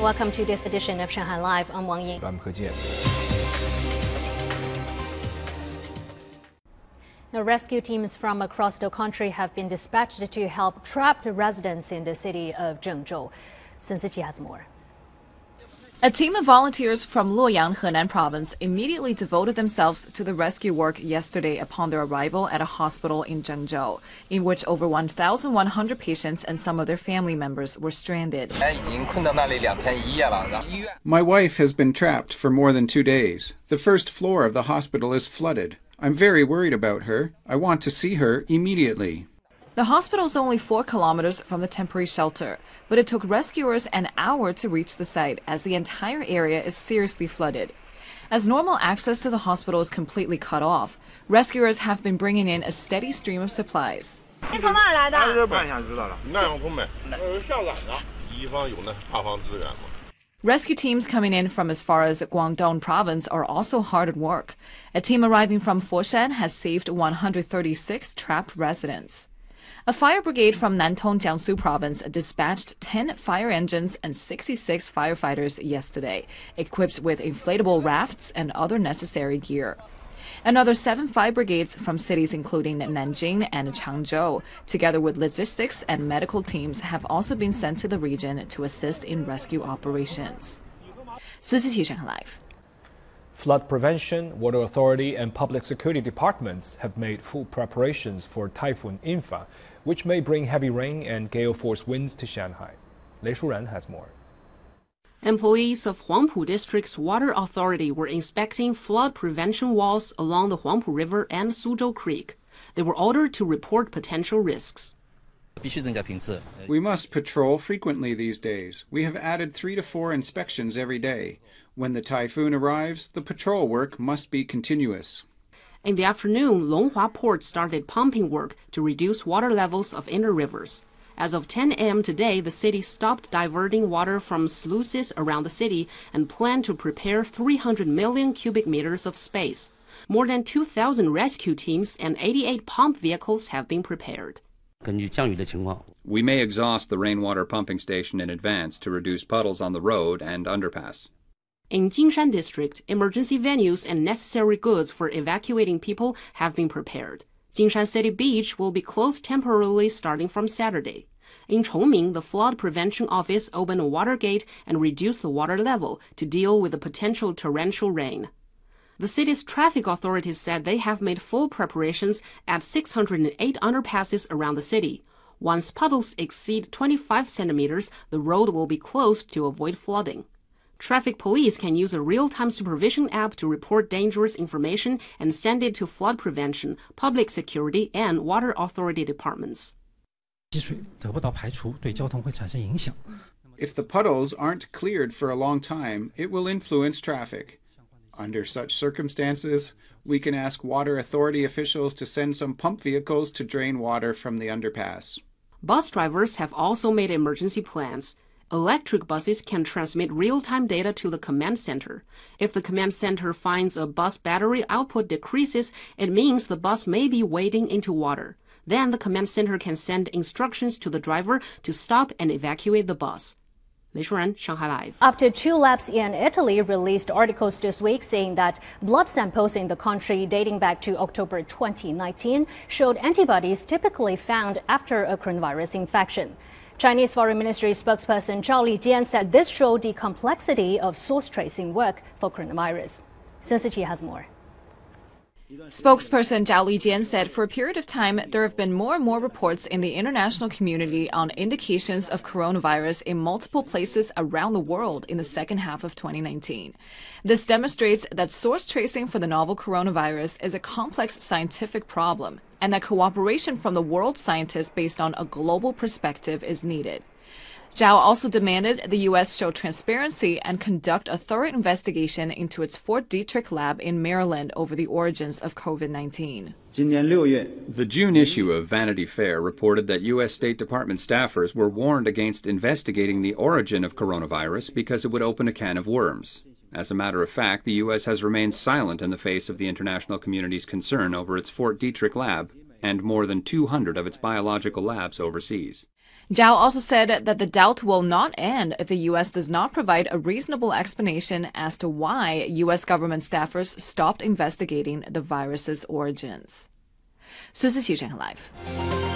Welcome to this edition of Shanghai Live. I'm Wang Ying. I'm He Jian. Now, rescue teams from across the country have been dispatched to help trapped residents in the city of Zhengzhou. Sun Siqi has more. A team of volunteers from Luoyang, Henan province immediately devoted themselves to the rescue work yesterday upon their arrival at a hospital in Zhengzhou, in which over 1,100 patients and some of their family members were stranded. My wife has been trapped for more than two days. The first floor of the hospital is flooded. I'm very worried about her. I want to see her immediately. The hospital is only four kilometers from the temporary shelter, but it took rescuers an hour to reach the site as the entire area is seriously flooded. As normal access to the hospital is completely cut off, rescuers have been bringing in a steady stream of supplies. Rescue teams coming in from as far as Guangdong province are also hard at work. A team arriving from Foshan has saved 136 trapped residents. A fire brigade from Nantong, Jiangsu province dispatched 10 fire engines and 66 firefighters yesterday, equipped with inflatable rafts and other necessary gear. Another seven fire brigades from cities including Nanjing and Changzhou, together with logistics and medical teams, have also been sent to the region to assist in rescue operations. Live. Flood prevention, water authority, and public security departments have made full preparations for Typhoon In-Fa, which may bring heavy rain and gale force winds to Shanghai. Lei Shuran has more. Employees of Huangpu District's Water Authority were inspecting flood prevention walls along the Huangpu River and Suzhou Creek. They were ordered to report potential risks. We must patrol frequently these days. We have added three to four inspections every day. When the typhoon arrives, the patrol work must be continuous. In the afternoon, Longhua Port started pumping work to reduce water levels of inner rivers. As of 10 a.m. today, the city stopped diverting water from sluices around the city and planned to prepare 300 million cubic meters of space. More than 2,000 rescue teams and 88 pump vehicles have been prepared. We may exhaust the rainwater pumping station in advance to reduce puddles on the road and underpass. In Jinshan District, emergency venues and necessary goods for evacuating people have been prepared. Jinshan City Beach will be closed temporarily starting from Saturday. In Chongming, the flood prevention office opened a water gate and reduced the water level to deal with the potential torrential rain. The city's traffic authorities said they have made full preparations at 608 underpasses around the city. Once puddles exceed 25 centimeters, the road will be closed to avoid flooding. Traffic police can use a real-time supervision app to report dangerous information and send it to flood prevention, public security, and water authority departments. If the puddles aren't cleared for a long time, it will influence traffic. Under such circumstances, we can ask water authority officials to send some pump vehicles to drain water from the underpass. Bus drivers have also made emergency plans. Electric buses can transmit real-time data to the command center. If the command center finds a bus battery output decreases, it means the bus may be wading into water. Then the command center can send instructions to the driver to stop and evacuate the bus. Lei Shuran, Shanghai Live. After two labs in Italy released articles this week saying that blood samples in the country dating back to October 2019 showed antibodies typically found after a coronavirus infection. Chinese Foreign Ministry spokesperson Zhao Lijian said this showed the complexity of source tracing work for coronavirus. Sun Siqi has more. Spokesperson Zhao Lijian said for a period of time, there have been more and more reports in the international community on indications of coronavirus in multiple places around the world in the second half of 2019. This demonstrates that source tracing for the novel coronavirus is a complex scientific problem and that cooperation from the world scientists based on a global perspective is needed. Zhao also demanded the U.S. show transparency and conduct a thorough investigation into its Fort Detrick lab in Maryland over the origins of COVID 19. The June issue of Vanity Fair reported that U.S. State Department staffers were warned against investigating the origin of coronavirus because it would open a can of worms. As a matter of fact, the U.S. has remained silent in the face of the international community's concern over its Fort Detrick lab and more than 200 of its biological labs overseas. Zhao also said that the doubt will not end if the U.S. does not provide a reasonable explanation as to why U.S. government staffers stopped investigating the virus's origins. 苏思琪，陈 Live。